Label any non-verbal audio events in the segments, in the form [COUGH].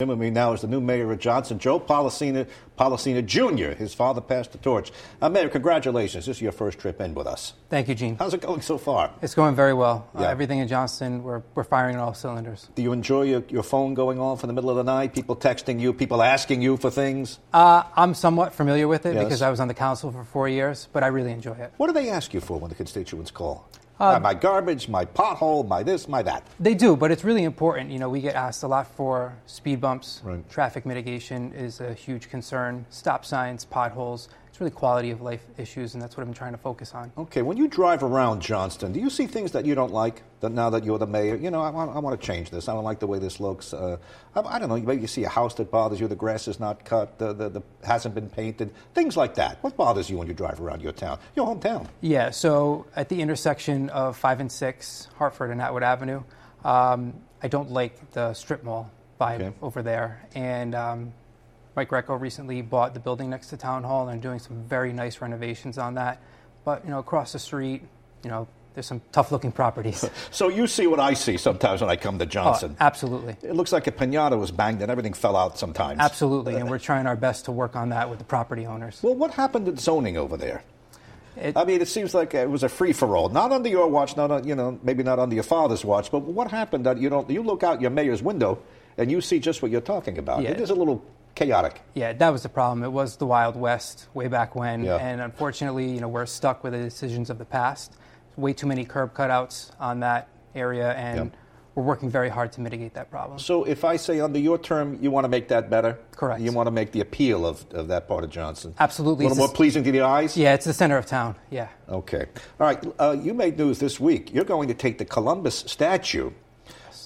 With me now is the new mayor of Johnston, Joe Polisena, Polisena Jr. His father passed the torch. Uh, mayor, congratulations. This is your first trip in with us. Thank you, Gene. How's it going so far? It's going very well. Uh, everything in Johnston, we're, we're firing on all cylinders. Do you enjoy your, your phone going off in the middle of the night? People texting you, people asking you for things? Uh, I'm somewhat familiar with it Yes. because I was on the council for four years, but I really enjoy it. What do they ask you for when the constituents call? Uh, my, garbage, my pothole, my this, my that. They do, but it's really important. You know, we get asked a lot for speed bumps. Right. Traffic mitigation is a huge concern. Stop signs, potholes. It's really quality of life issues, and that's what I'm trying to focus on. Okay, when you drive around Johnston, do you see things that you don't like? That now that you're the mayor, you know, I want, I want to change this. I don't like the way this looks. Uh, I, I don't know. Maybe you see a house that bothers you. The grass is not cut. The, the, the hasn't been painted. Things like that. What bothers you when you drive around your town, your hometown? Yeah, so at the intersection of 5 and 6, Hartford and Atwood Avenue, um, I don't like the strip mall vibe Okay. over there. And um, Mike Greco recently bought the building next to Town Hall and doing some very nice renovations on that. But, you know, across the street, you know, there's some tough looking properties. [LAUGHS] So you see what I see sometimes when I come to Oh, absolutely. it looks like a pinata was banged and everything fell out sometimes. Absolutely. Uh, and we're trying our best to work on that with the property owners. Well, what happened to zoning over there? It- I mean, it seems like it was a free for all. Not under your watch, not on, you know, maybe not under your father's watch. But what happened that you don't? You look out your mayor's window and you see just what you're talking about. Yeah. It is a little chaotic. Yeah, that was the problem. It was the Wild West way back when, Yeah. and unfortunately, you know, we're stuck with the decisions of the past. Way too many curb cutouts on that area, and Yeah. we're working very hard to mitigate that problem. So if I say under your term, you want to make that better. Correct. You want to make the appeal of, of that part of Johnston. Absolutely. A little It's more pleasing to the eyes. Yeah, it's the center of town. Yeah. Okay. All right. Uh, you made news this week. You're going to take the Columbus statue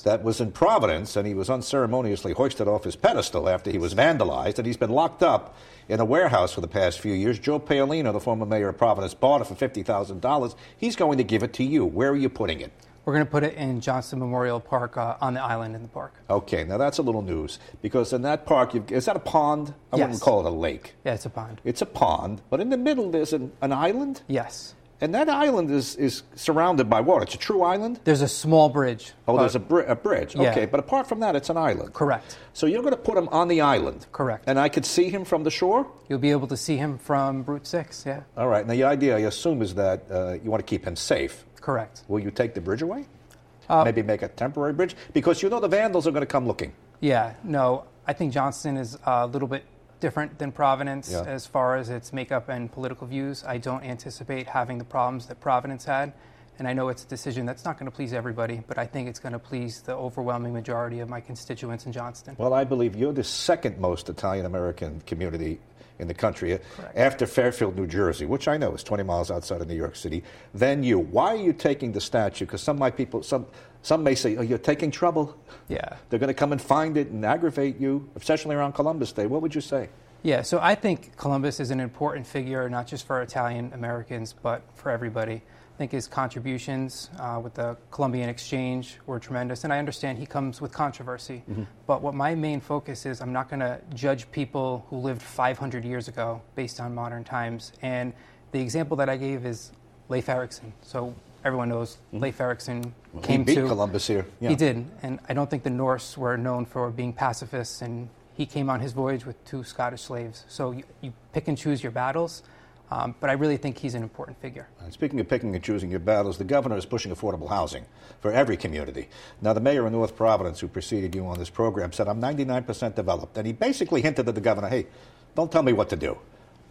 that was in Providence, and he was unceremoniously hoisted off his pedestal after he was vandalized, and he's been locked up in a warehouse for the past few years. Joe Paolino, the former mayor of Providence, bought it for $50,000. He's going to give it to you. Where are you putting it? We're going to put it in Johnston Memorial Park uh, on the island in the park. Okay, now that's a little news because in that park, you've, is that a pond? I wouldn't Yes. call it a lake. Yeah, it's a pond. It's a pond, but in the middle there's an, an island, Yes. And that island is, is surrounded by water. It's a true island. There's a small bridge. Oh, there's a, bri- a bridge. Yeah. Okay, but apart from that, it's an island. Correct. So you're going to put him on the island. Correct. And I could see him from the shore? You'll be able to see him from Route 6. Yeah. All right. Now, the idea, I assume, is that uh, you want to keep him safe. Correct. Will you take the bridge away? Uh, Maybe make a temporary bridge? Because you know the vandals are going to come looking. Yeah, no, I think Johnston is a little bit different than Providence Yeah. as far as its makeup and political views. I don't anticipate having the problems that Providence had. And I know it's a decision that's not going to please everybody, but I think it's going to please the overwhelming majority of my constituents in Johnston. Well, I believe you're the second most Italian American community in the country uh, after Fairfield, New Jersey, which I know is 20 miles outside of New York City. Then you. Why are you taking the statue? Because some my people, some, some may say, oh, you're taking trouble. Yeah. They're going to come and find it and aggravate you, especially around Columbus Day. What would you say? Yeah, so I think Columbus is an important figure, not just for Italian Americans, but for everybody. I think his contributions uh, with the Columbian Exchange were tremendous, and I understand he comes with controversy. But what my main focus is, I'm not going to judge people who lived 500 years ago based on modern times. And the example that I gave is Leif Erikson. So everyone knows Leif Erikson came he beat to Columbus here. Yeah. he did, and I don't think the Norse were known for being pacifists. And he came on his voyage with two Scottish slaves. So you, you pick and choose your battles, um, but I really think he's an important figure. And Speaking of picking and choosing your battles, the governor is pushing affordable housing for every community. Now, the mayor of North Providence, who preceded you on this program, said, I'm 99% developed. And he basically hinted to the governor, hey, don't tell me what to do.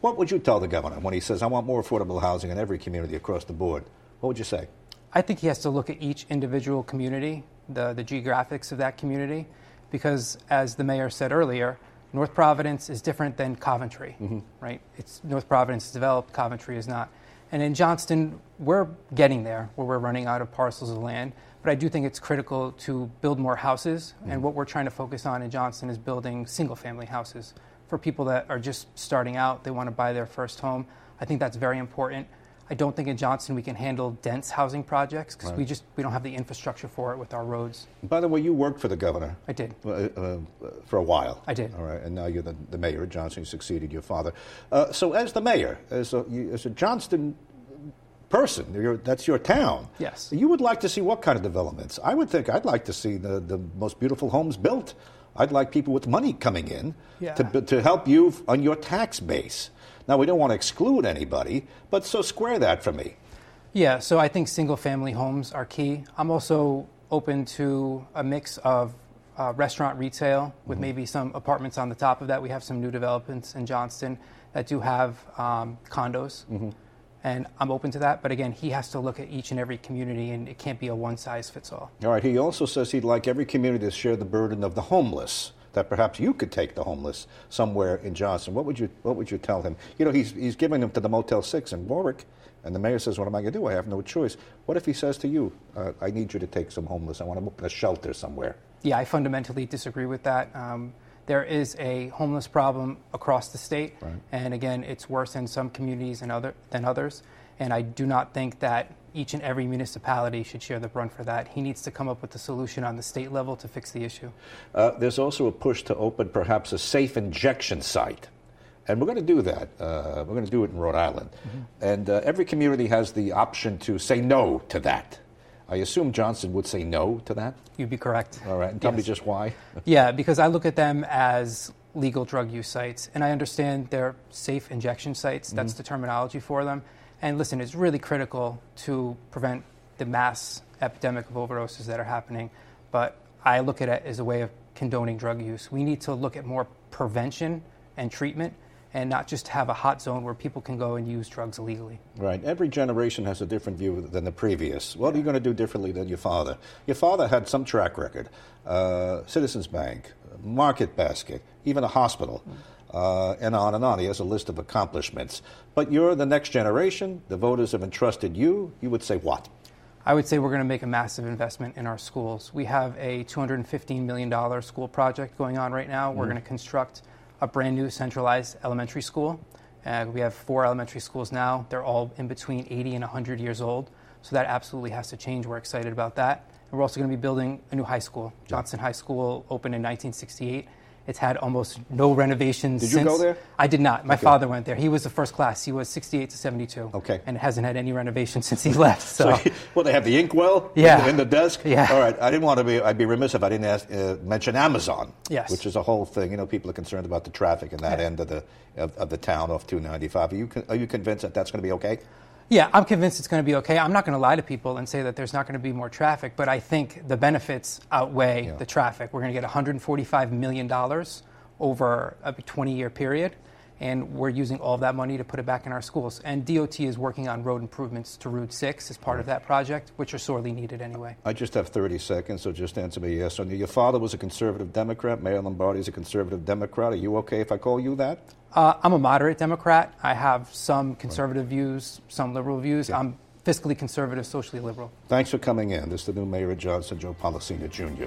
What would you tell the governor when he says, I want more affordable housing in every community across the board? What would you say? I think he has to look at each individual community, the, the geographics of that community, because as the mayor said earlier, North Providence is different than Coventry, right? It's North Providence is developed, Coventry is not. And in Johnston, we're getting there where we're running out of parcels of land. But I do think it's critical to build more houses. Mm-hmm. And what we're trying to focus on in Johnston is building single family houses for people that are just starting out, they want to buy their first home. I think that's very important. I don't think in Johnston we can handle dense housing projects because right. we just we don't have the infrastructure for it with our roads. By the way, you worked for the governor. I did uh, uh, for a while. I did. All right, and now you're the, the mayor. Johnston you succeeded your father. Uh, so, as the mayor, as a, you, as a Johnston person, that's your town. Yes. You would like to see what kind of developments? I would think I'd like to see the, the most beautiful homes built. I'd like people with money coming in yeah. to, to help you on your tax base. Now, we don't want to exclude anybody, but so square that for me. Yeah, so I think single family homes are key. I'm also open to a mix of uh, restaurant retail with mm-hmm. maybe some apartments on the top of that. We have some new developments in Johnston that do have um, condos. Mm-hmm. And I'm open to that, but again, he has to look at each and every community, and it can't be a one size fits all. All right. He also says he'd like every community to share the burden of the homeless that perhaps you could take the homeless somewhere in Johnston. What would you What would you tell him? You know, he's he's giving them to the Motel Six in Warwick, and the mayor says, "What am I going to do? I have no choice." What if he says to you, uh, "I need you to take some homeless. I want to open a shelter somewhere." Yeah, I fundamentally disagree with that. Um, there is a homeless problem across the state, right. and again, it's worse in some communities and other than others. And I do not think that each and every municipality should share the brunt for that. He needs to come up with a solution on the state level to fix the issue. Uh, there's also a push to open perhaps a safe injection site. And we're going to do that. Uh, we're going to do it in Rhode Island. Mm-hmm. And uh, every community has the option to say no to that. I assume Johnston would say no to that? You'd be correct. All right. And tell yes. me just why. [LAUGHS] yeah, because I look at them as legal drug use sites. And I understand they're safe injection sites. That's mm-hmm. the terminology for them. And listen, it's really critical to prevent the mass epidemic of overdoses that are happening. But I look at it as a way of condoning drug use. We need to look at more prevention and treatment and not just have a hot zone where people can go and use drugs illegally. Right. Every generation has a different view than the previous. What are you going to do differently than your father? Your father had some track record uh, Citizens Bank, Market Basket, even a hospital. Mm uh, and on and on. He has a list of accomplishments. But you're the next generation. The voters have entrusted you. You would say what? I would say we're going to make a massive investment in our schools. We have a $215 million school project going on right now. Mm-hmm. We're going to construct a brand new centralized elementary school. Uh, we have four elementary schools now. They're all in between 80 and 100 years old. So that absolutely has to change. We're excited about that. And we're also going to be building a new high school. Johnston High School opened in 1968 it's had almost no renovations. Did since. you go there? I did not. My okay. father went there. He was the first class. He was 68 to 72. Okay. And it hasn't had any renovations [LAUGHS] since he left. So, so well, they have the inkwell yeah. in, in, the desk. Yeah. All right. I didn't want to be. I'd be remiss if I didn't ask, uh, mention Amazon. Yes. Which is a whole thing. You know, people are concerned about the traffic in that yeah. end of the of, of, the town off 295. Are you are you convinced that that's going to be okay? Yeah, I'm convinced it's going to be okay. I'm not going to lie to people and say that there's not going to be more traffic, but I think the benefits outweigh yeah. the traffic. We're going to get 145 million dollars over a 20 year period. And we're using all of that money to put it back in our schools. And DOT is working on road improvements to Route 6 as part of that project, which are sorely needed anyway. I just have 30 seconds, so just answer me yes or no. Your father was a conservative Democrat. Mayor Lombardi is a conservative Democrat. Are you okay if I call you that? Uh, I'm a moderate Democrat. I have some conservative views, some liberal views. Yeah. I'm fiscally conservative, socially liberal. Thanks for coming in. This is the new mayor of Johnston, Joe Polisena Jr.